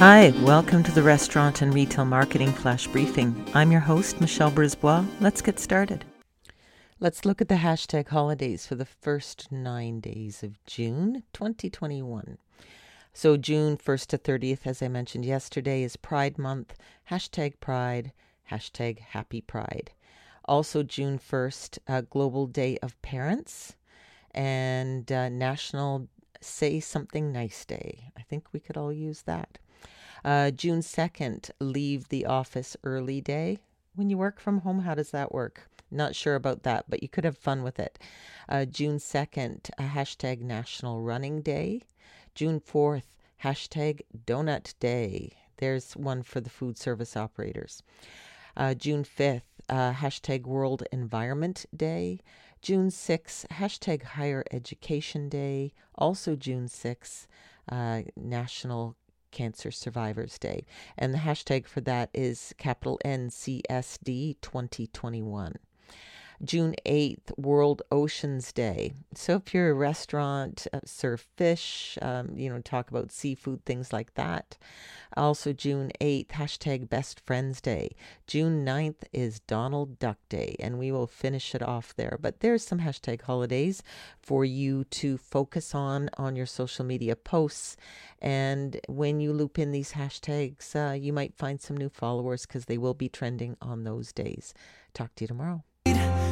Hi, welcome to the Restaurant and Retail Marketing Flash Briefing. I'm your host, Michelle Brisbois. Let's get started. Let's look at the hashtag holidays for the first nine days of June 2021. So, June 1st to 30th, as I mentioned yesterday, is Pride Month. Hashtag Pride, hashtag Happy Pride. Also, June 1st, uh, Global Day of Parents and uh, National Say Something Nice Day. I think we could all use that. Uh, June 2nd, Leave the Office Early Day. When you work from home, how does that work? Not sure about that, but you could have fun with it. Uh, June 2nd, a hashtag National Running Day. June 4th, hashtag Donut Day. There's one for the food service operators. Uh, June 5th, uh, hashtag World Environment Day. June 6th, hashtag Higher Education Day. Also, June 6th, uh, National Cancer Survivors Day. And the hashtag for that is capital NCSD 2021. June 8th, World Oceans Day. So if you're a restaurant, uh, serve fish, um, you know, talk about seafood, things like that. Also, June 8th, hashtag Best Friends Day. June 9th is Donald Duck Day, and we will finish it off there. But there's some hashtag holidays for you to focus on on your social media posts. And when you loop in these hashtags, uh, you might find some new followers because they will be trending on those days. Talk to you tomorrow.